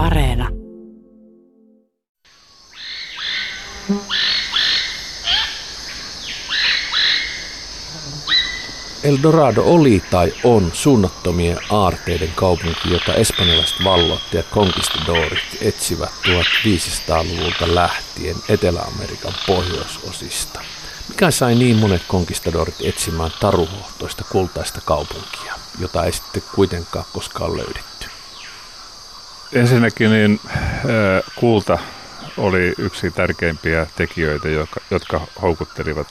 Areena. Eldorado oli tai on suunnattomien aarteiden kaupunki, jota espanjalaiset vallottajat conquistadorit etsivät 1500-luvulta lähtien Etelä-Amerikan pohjoisosista. Mikä sai niin monet konkistadorit etsimään taruhohtoista kultaista kaupunkia, jota ei sitten kuitenkaan koskaan löydetty? Ensinnäkin niin, kulta oli yksi tärkeimpiä tekijöitä, jotka, jotka houkuttelivat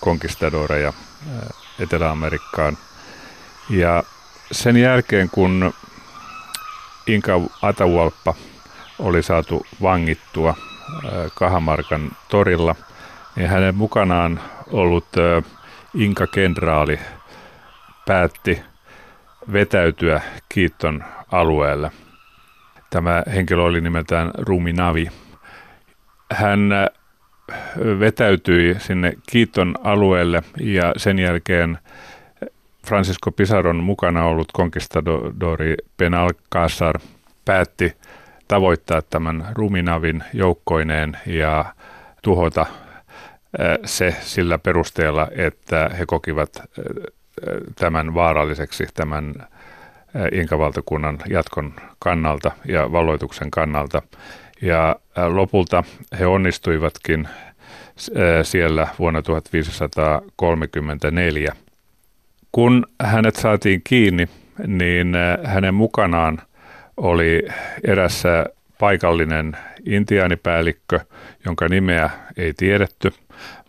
konkistadoreja Etelä-Amerikkaan. Ja sen jälkeen, kun Inka Atahualpa oli saatu vangittua Kahamarkan torilla, niin hänen mukanaan ollut Inka-kenraali päätti vetäytyä Kiiton alueelle. Tämä henkilö oli nimeltään Ruminavi. Hän vetäytyi sinne Kiiton alueelle ja sen jälkeen Francisco Pisaron mukana ollut konkistadori Benalcázar päätti tavoittaa tämän Ruminavin joukkoineen ja tuhota se sillä perusteella, että he kokivat tämän vaaralliseksi tämän Inkavaltakunnan jatkon kannalta ja valloituksen kannalta. Ja lopulta he onnistuivatkin siellä vuonna 1534. Kun hänet saatiin kiinni, niin hänen mukanaan oli erässä paikallinen intiaanipäällikkö, jonka nimeä ei tiedetty,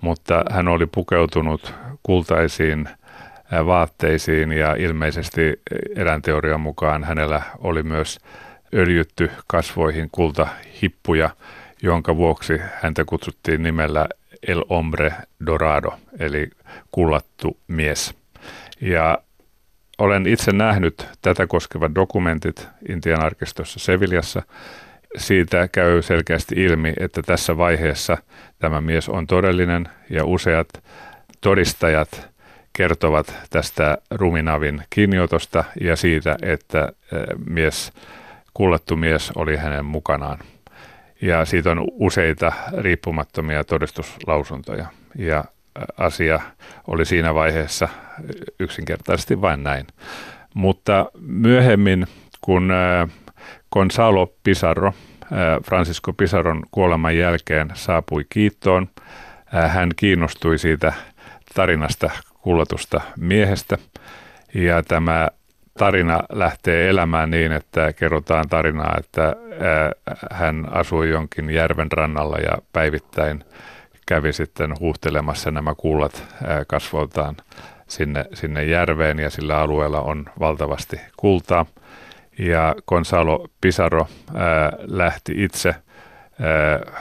mutta hän oli pukeutunut kultaisiin vaatteisiin ja ilmeisesti erään teorian mukaan hänellä oli myös öljytty kasvoihin kultahippuja, jonka vuoksi häntä kutsuttiin nimellä El Hombre Dorado, eli kullattu mies. Ja olen itse nähnyt tätä koskevat dokumentit Intian arkistossa Sevillassa. Siitä käy selkeästi ilmi, että tässä vaiheessa tämä mies on todellinen ja useat todistajat kertovat tästä Ruminavin kiinniotosta ja siitä, että eh, mies kullettu mies oli hänen mukanaan. Ja siitä on useita riippumattomia todistuslausuntoja. Ja asia oli siinä vaiheessa yksinkertaisesti vain näin. Mutta myöhemmin, kun Gonzalo Pizarro, Francisco Pisaron kuoleman jälkeen saapui Kiittoon, hän kiinnostui siitä tarinasta kullatusta miehestä. Ja tämä tarina lähtee elämään niin, että kerrotaan tarinaa, että hän asui jonkin järven rannalla ja päivittäin kävi sitten huuhtelemassa nämä kullat kasvoltaan sinne, sinne järveen ja sillä alueella on valtavasti kultaa. Ja Gonzalo Pisaro lähti itse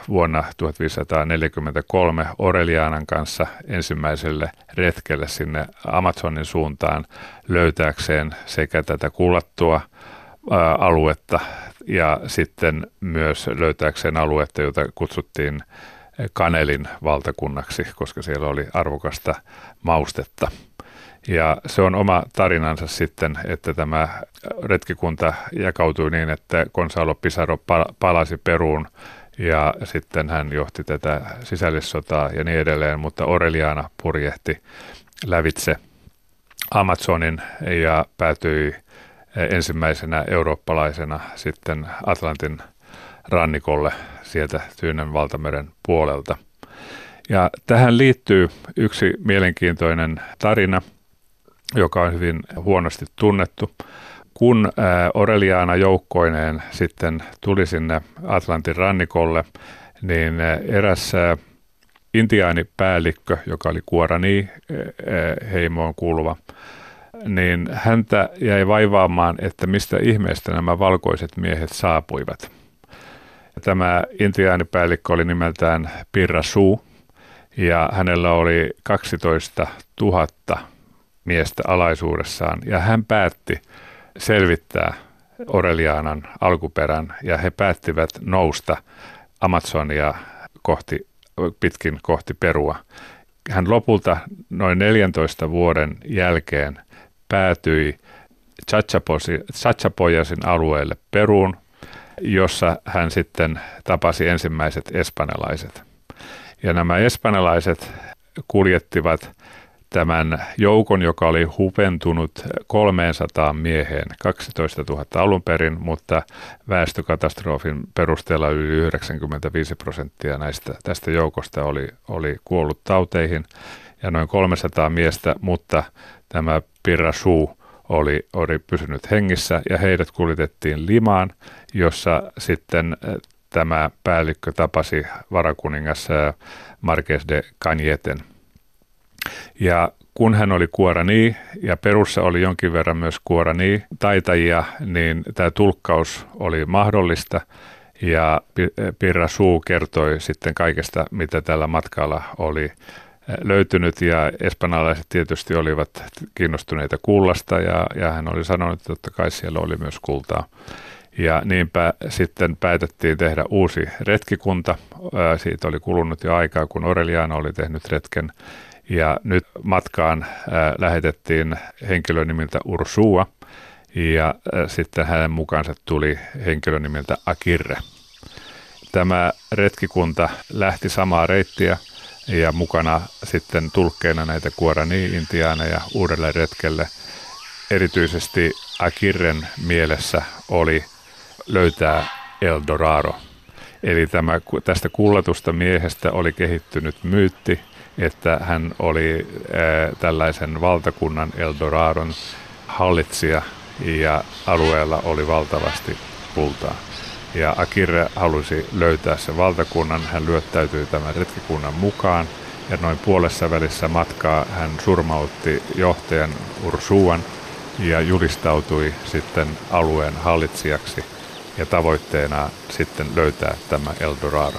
vuonna 1543 Orelianan kanssa ensimmäiselle retkelle sinne Amazonin suuntaan löytääkseen sekä tätä kullattua aluetta ja sitten myös löytääkseen aluetta, jota kutsuttiin Kanelin valtakunnaksi, koska siellä oli arvokasta maustetta. Ja se on oma tarinansa sitten, että tämä retkikunta jakautui niin, että Gonzalo Pisaro palasi Peruun ja sitten hän johti tätä sisällissotaa ja niin edelleen, mutta Oreliana purjehti lävitse Amazonin ja päätyi ensimmäisenä eurooppalaisena sitten Atlantin rannikolle sieltä Tyynen valtameren puolelta. Ja tähän liittyy yksi mielenkiintoinen tarina, joka on hyvin huonosti tunnettu kun Oreliana joukkoineen sitten tuli sinne Atlantin rannikolle, niin eräs intiaanipäällikkö, joka oli Kuorani heimoon kuuluva, niin häntä jäi vaivaamaan, että mistä ihmeestä nämä valkoiset miehet saapuivat. Tämä intiaanipäällikkö oli nimeltään Pirra Su, ja hänellä oli 12 000 miestä alaisuudessaan, ja hän päätti selvittää Orelianan alkuperän ja he päättivät nousta Amazonia kohti, pitkin kohti Perua. Hän lopulta noin 14 vuoden jälkeen päätyi Chachapoyasin alueelle Peruun jossa hän sitten tapasi ensimmäiset espanjalaiset. Ja nämä espanjalaiset kuljettivat tämän joukon, joka oli hupentunut 300 mieheen, 12 000 alun perin, mutta väestökatastrofin perusteella yli 95 prosenttia näistä, tästä joukosta oli, oli kuollut tauteihin ja noin 300 miestä, mutta tämä Pirra Suu oli, oli pysynyt hengissä ja heidät kuljetettiin Limaan, jossa sitten eh, tämä päällikkö tapasi varakuningas eh, Marques de Cañeten. Ja kun hän oli kuorani ja perussa oli jonkin verran myös kuorani taitajia, niin tämä tulkkaus oli mahdollista ja Pirra Suu kertoi sitten kaikesta, mitä tällä matkalla oli löytynyt ja espanjalaiset tietysti olivat kiinnostuneita kullasta ja, ja hän oli sanonut, että totta kai siellä oli myös kultaa. Ja niinpä sitten päätettiin tehdä uusi retkikunta. Siitä oli kulunut jo aikaa, kun Oreliana oli tehnyt retken. Ja nyt matkaan lähetettiin henkilö nimeltä Ursua ja sitten hänen mukaansa tuli henkilö nimeltä Akirre. Tämä retkikunta lähti samaa reittiä ja mukana sitten tulkkeena näitä Guarani-intiaaneja uudelle retkelle. Erityisesti Akirren mielessä oli löytää El Dorado. Eli tämä, tästä kullatusta miehestä oli kehittynyt myytti, että hän oli tällaisen valtakunnan Eldoradon hallitsija ja alueella oli valtavasti kultaa ja Akire halusi löytää sen valtakunnan. Hän lyöttäytyi tämän retkikunnan mukaan ja noin puolessa välissä matkaa hän surmautti johtajan Ursuan ja julistautui sitten alueen hallitsijaksi ja tavoitteena sitten löytää tämä Eldorado.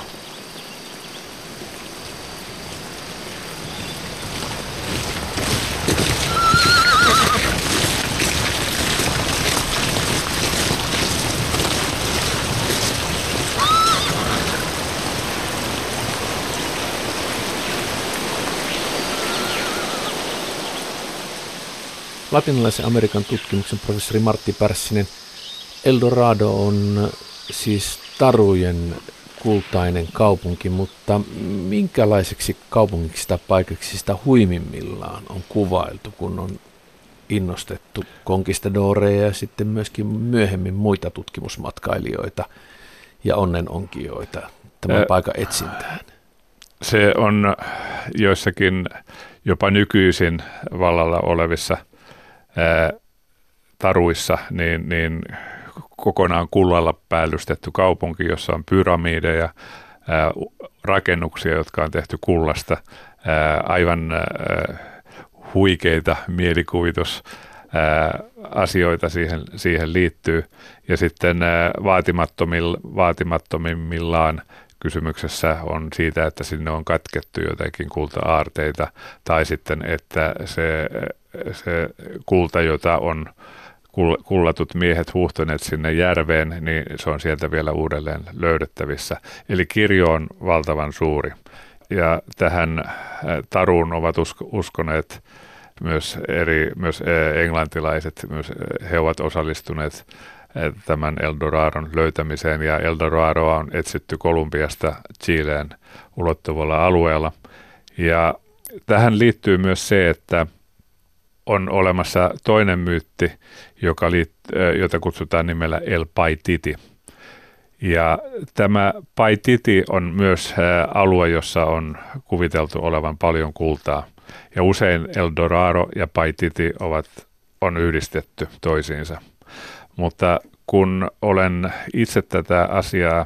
Latinalaisen Amerikan tutkimuksen professori Martti Pärssinen. Eldorado on siis tarujen kultainen kaupunki, mutta minkälaiseksi kaupungiksi tai paikaksi sitä huimimmillaan on kuvailtu, kun on innostettu konkistadoreja ja sitten myöskin myöhemmin muita tutkimusmatkailijoita ja onnenonkijoita tämän paikan etsintään? Se on joissakin jopa nykyisin vallalla olevissa – taruissa, niin, niin kokonaan kullalla päällystetty kaupunki, jossa on pyramideja, rakennuksia, jotka on tehty kullasta, aivan huikeita mielikuvitus asioita siihen, siihen liittyy. Ja sitten vaatimattomimmillaan kysymyksessä on siitä, että sinne on katkettu jotakin kulta-aarteita, tai sitten, että se, se kulta, jota on kullatut miehet huhtoneet sinne järveen, niin se on sieltä vielä uudelleen löydettävissä. Eli kirjo on valtavan suuri. Ja tähän äh, taruun ovat uskoneet myös eri, myös äh, englantilaiset, myös äh, he ovat osallistuneet tämän Eldoradon löytämiseen ja Eldoradoa on etsitty Kolumbiasta Chileen ulottuvalla alueella. Ja tähän liittyy myös se, että on olemassa toinen myytti, joka liit, jota kutsutaan nimellä El Paititi. Ja tämä Paititi on myös alue, jossa on kuviteltu olevan paljon kultaa. Ja usein El Dorado ja Paititi ovat, on yhdistetty toisiinsa. Mutta kun olen itse tätä asiaa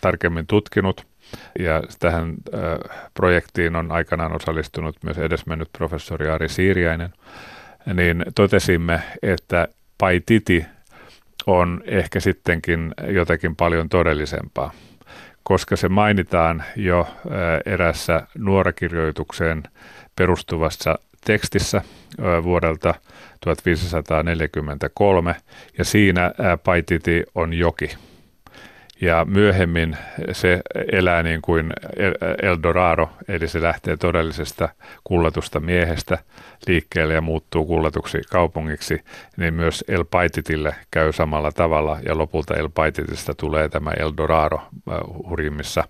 tarkemmin tutkinut, ja tähän ää, projektiin on aikanaan osallistunut myös edesmennyt professori Ari Siiriäinen, niin totesimme, että Paititi on ehkä sittenkin jotakin paljon todellisempaa, koska se mainitaan jo erässä nuorakirjoitukseen perustuvassa tekstissä vuodelta 1543, ja siinä Paititi on joki. Ja myöhemmin se elää niin kuin Eldorado, eli se lähtee todellisesta kullatusta miehestä liikkeelle ja muuttuu kullatuksi kaupungiksi, niin myös El Paititille käy samalla tavalla ja lopulta El Paititista tulee tämä Eldorado äh, hurjimmissa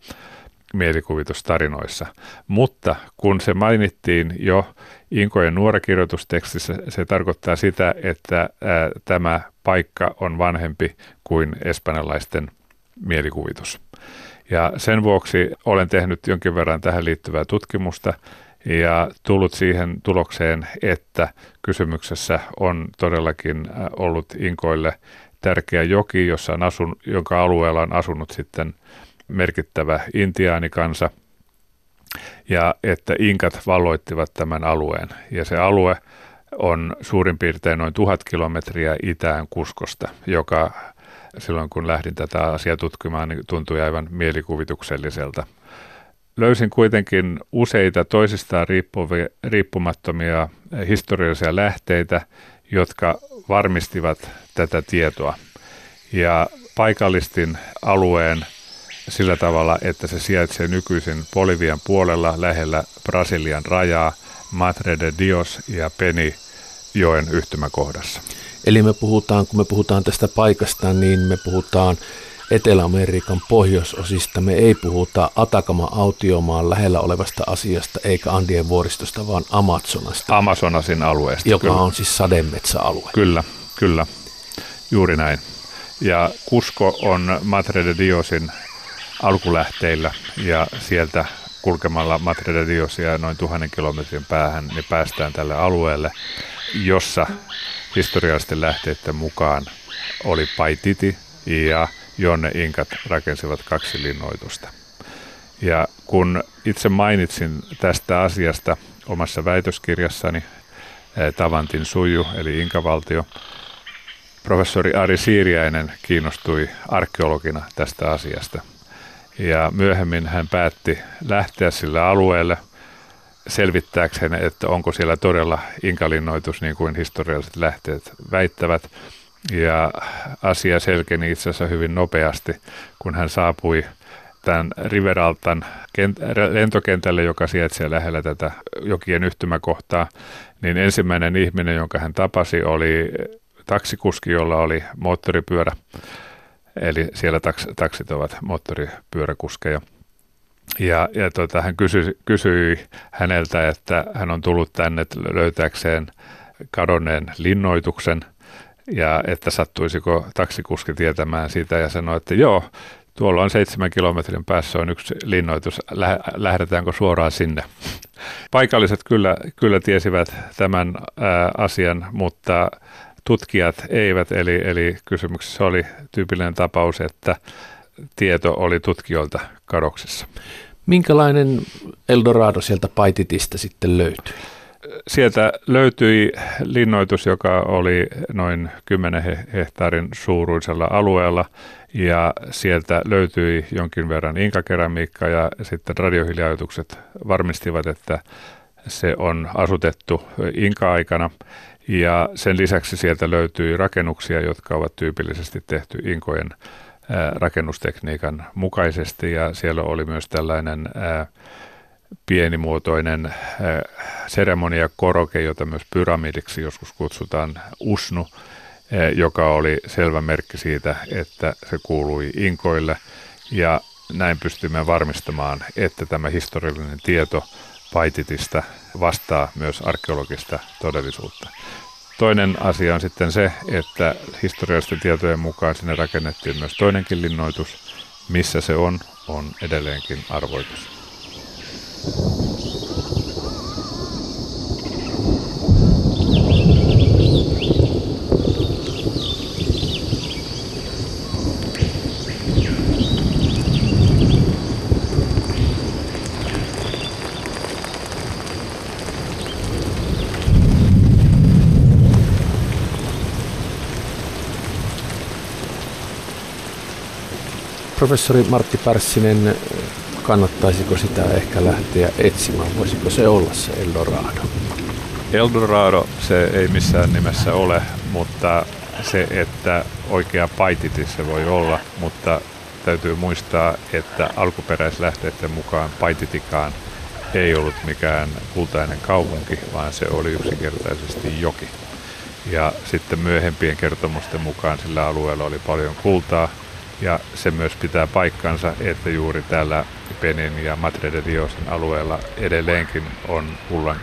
mielikuvitustarinoissa. Mutta kun se mainittiin jo Inkojen nuorakirjoitustekstissä, se tarkoittaa sitä, että ää, tämä paikka on vanhempi kuin espanjalaisten mielikuvitus. Ja sen vuoksi olen tehnyt jonkin verran tähän liittyvää tutkimusta ja tullut siihen tulokseen, että kysymyksessä on todellakin ollut Inkoille tärkeä joki, jossa on asun, jonka alueella on asunut sitten merkittävä intiaanikansa, ja että Inkat valloittivat tämän alueen. Ja se alue on suurin piirtein noin tuhat kilometriä itään Kuskosta, joka silloin kun lähdin tätä asiaa tutkimaan, niin tuntui aivan mielikuvitukselliselta. Löysin kuitenkin useita toisistaan riippumattomia historiallisia lähteitä, jotka varmistivat tätä tietoa. Ja paikallistin alueen sillä tavalla, että se sijaitsee nykyisin Bolivian puolella lähellä Brasilian rajaa Madre de Dios ja Peni joen yhtymäkohdassa. Eli me puhutaan, kun me puhutaan tästä paikasta, niin me puhutaan Etelä-Amerikan pohjoisosista. Me ei puhuta Atakama-autiomaan lähellä olevasta asiasta, eikä Andien vuoristosta, vaan Amazonasta. Amazonasin alueesta. Joka kyllä. on siis sademetsäalue. Kyllä, kyllä. Juuri näin. Ja Kusko on Madre de Diosin alkulähteillä ja sieltä kulkemalla Madre de Diosia noin tuhannen kilometrin päähän, niin päästään tälle alueelle, jossa historiallisten lähteiden mukaan oli Paititi ja jonne inkat rakensivat kaksi linnoitusta. Ja kun itse mainitsin tästä asiasta omassa väitöskirjassani Tavantin suju eli inkavaltio, professori Ari Siiriäinen kiinnostui arkeologina tästä asiasta. Ja myöhemmin hän päätti lähteä sille alueelle selvittääkseen, että onko siellä todella inkalinnoitus niin kuin historialliset lähteet väittävät. Ja asia selkeni itse asiassa hyvin nopeasti, kun hän saapui tämän Riveraltan lentokentälle, joka sijaitsee lähellä tätä jokien yhtymäkohtaa, niin ensimmäinen ihminen, jonka hän tapasi, oli taksikuski, jolla oli moottoripyörä. Eli siellä taks, taksit ovat moottoripyöräkuskeja. Ja, ja tota, hän kysyi, kysyi häneltä, että hän on tullut tänne löytääkseen kadonneen linnoituksen ja että sattuisiko taksikuski tietämään sitä ja sanoi, että joo, tuolla on seitsemän kilometrin päässä on yksi linnoitus, lähdetäänkö suoraan sinne. Paikalliset kyllä, kyllä tiesivät tämän ää, asian, mutta tutkijat eivät, eli, eli kysymyksessä oli tyypillinen tapaus, että tieto oli tutkijoilta kadoksissa. Minkälainen Eldorado sieltä Paititista sitten löytyi? Sieltä löytyi linnoitus, joka oli noin 10 hehtaarin suuruisella alueella ja sieltä löytyi jonkin verran inkakeramiikkaa ja sitten radiohiljaitukset varmistivat, että se on asutettu inka-aikana ja sen lisäksi sieltä löytyi rakennuksia, jotka ovat tyypillisesti tehty inkojen rakennustekniikan mukaisesti ja siellä oli myös tällainen pienimuotoinen seremoniakoroke, jota myös pyramidiksi joskus kutsutaan usnu, joka oli selvä merkki siitä, että se kuului inkoille ja näin pystymme varmistamaan, että tämä historiallinen tieto Paititista vastaa myös arkeologista todellisuutta. Toinen asia on sitten se, että historiallisten tietojen mukaan sinne rakennettiin myös toinenkin linnoitus. Missä se on, on edelleenkin arvoitus. Professori Martti Pärssinen, kannattaisiko sitä ehkä lähteä etsimään? Voisiko se olla se Eldorado? Eldorado se ei missään nimessä ole, mutta se, että oikea paititi se voi olla, mutta täytyy muistaa, että alkuperäislähteiden mukaan Paititikaan ei ollut mikään kultainen kaupunki, vaan se oli yksinkertaisesti joki. Ja sitten myöhempien kertomusten mukaan sillä alueella oli paljon kultaa, ja se myös pitää paikkansa, että juuri täällä Penin ja Madre de Diosin alueella edelleenkin on kullan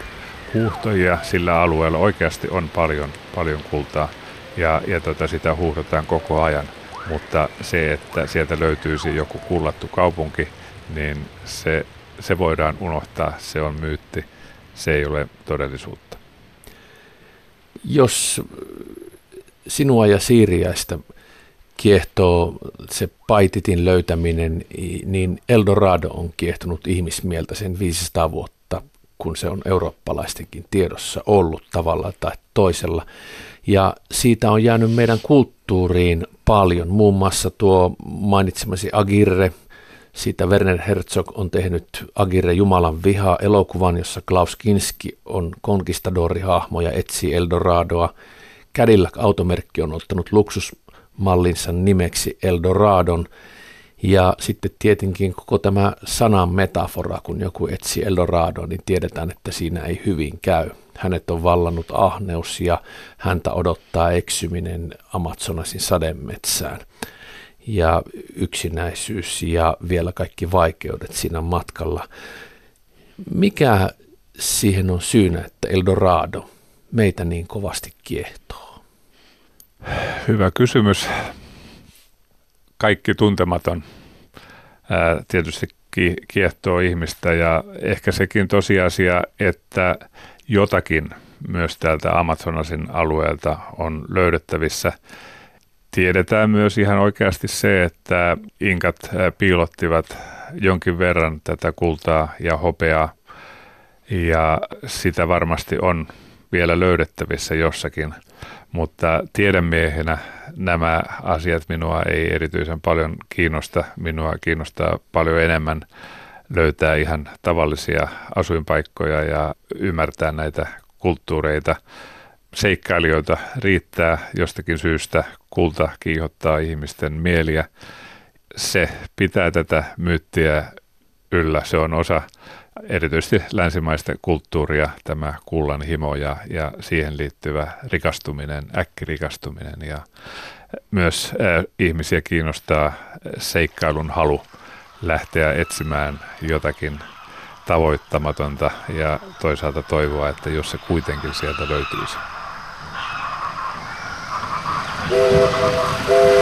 huuhtojia. Sillä alueella oikeasti on paljon, paljon kultaa ja, ja tota, sitä huuhdotaan koko ajan. Mutta se, että sieltä löytyisi joku kullattu kaupunki, niin se, se voidaan unohtaa. Se on myytti. Se ei ole todellisuutta. Jos sinua ja Siiriäistä kiehtoo se Paititin löytäminen, niin Eldorado on kiehtonut ihmismieltä sen 500 vuotta, kun se on eurooppalaistenkin tiedossa ollut tavalla tai toisella. Ja siitä on jäänyt meidän kulttuuriin paljon, muun muassa tuo mainitsemasi Agirre, siitä Werner Herzog on tehnyt Agirre Jumalan viha elokuvan, jossa Klaus Kinski on konkistadorihahmo ja etsii Eldoradoa. Cadillac-automerkki on ottanut luksus mallinsa nimeksi Eldoradon. Ja sitten tietenkin koko tämä sanan metafora, kun joku etsii Eldorado, niin tiedetään, että siinä ei hyvin käy. Hänet on vallannut ahneus ja häntä odottaa eksyminen Amazonasin sademetsään. Ja yksinäisyys ja vielä kaikki vaikeudet siinä matkalla. Mikä siihen on syynä, että Eldorado meitä niin kovasti kiehtoo? Hyvä kysymys. Kaikki tuntematon tietysti kiehtoo ihmistä ja ehkä sekin tosiasia, että jotakin myös täältä Amazonasin alueelta on löydettävissä. Tiedetään myös ihan oikeasti se, että inkat piilottivat jonkin verran tätä kultaa ja hopeaa ja sitä varmasti on vielä löydettävissä jossakin – mutta tiedemiehenä nämä asiat minua ei erityisen paljon kiinnosta. Minua kiinnostaa paljon enemmän löytää ihan tavallisia asuinpaikkoja ja ymmärtää näitä kulttuureita. Seikkailijoita riittää jostakin syystä, kulta kiihottaa ihmisten mieliä. Se pitää tätä myyttiä yllä, se on osa erityisesti länsimaista kulttuuria, tämä kullan himo ja, ja siihen liittyvä rikastuminen, äkkirikastuminen ja myös äh, ihmisiä kiinnostaa seikkailun halu lähteä etsimään jotakin tavoittamatonta ja toisaalta toivoa, että jos se kuitenkin sieltä löytyisi. Thank you.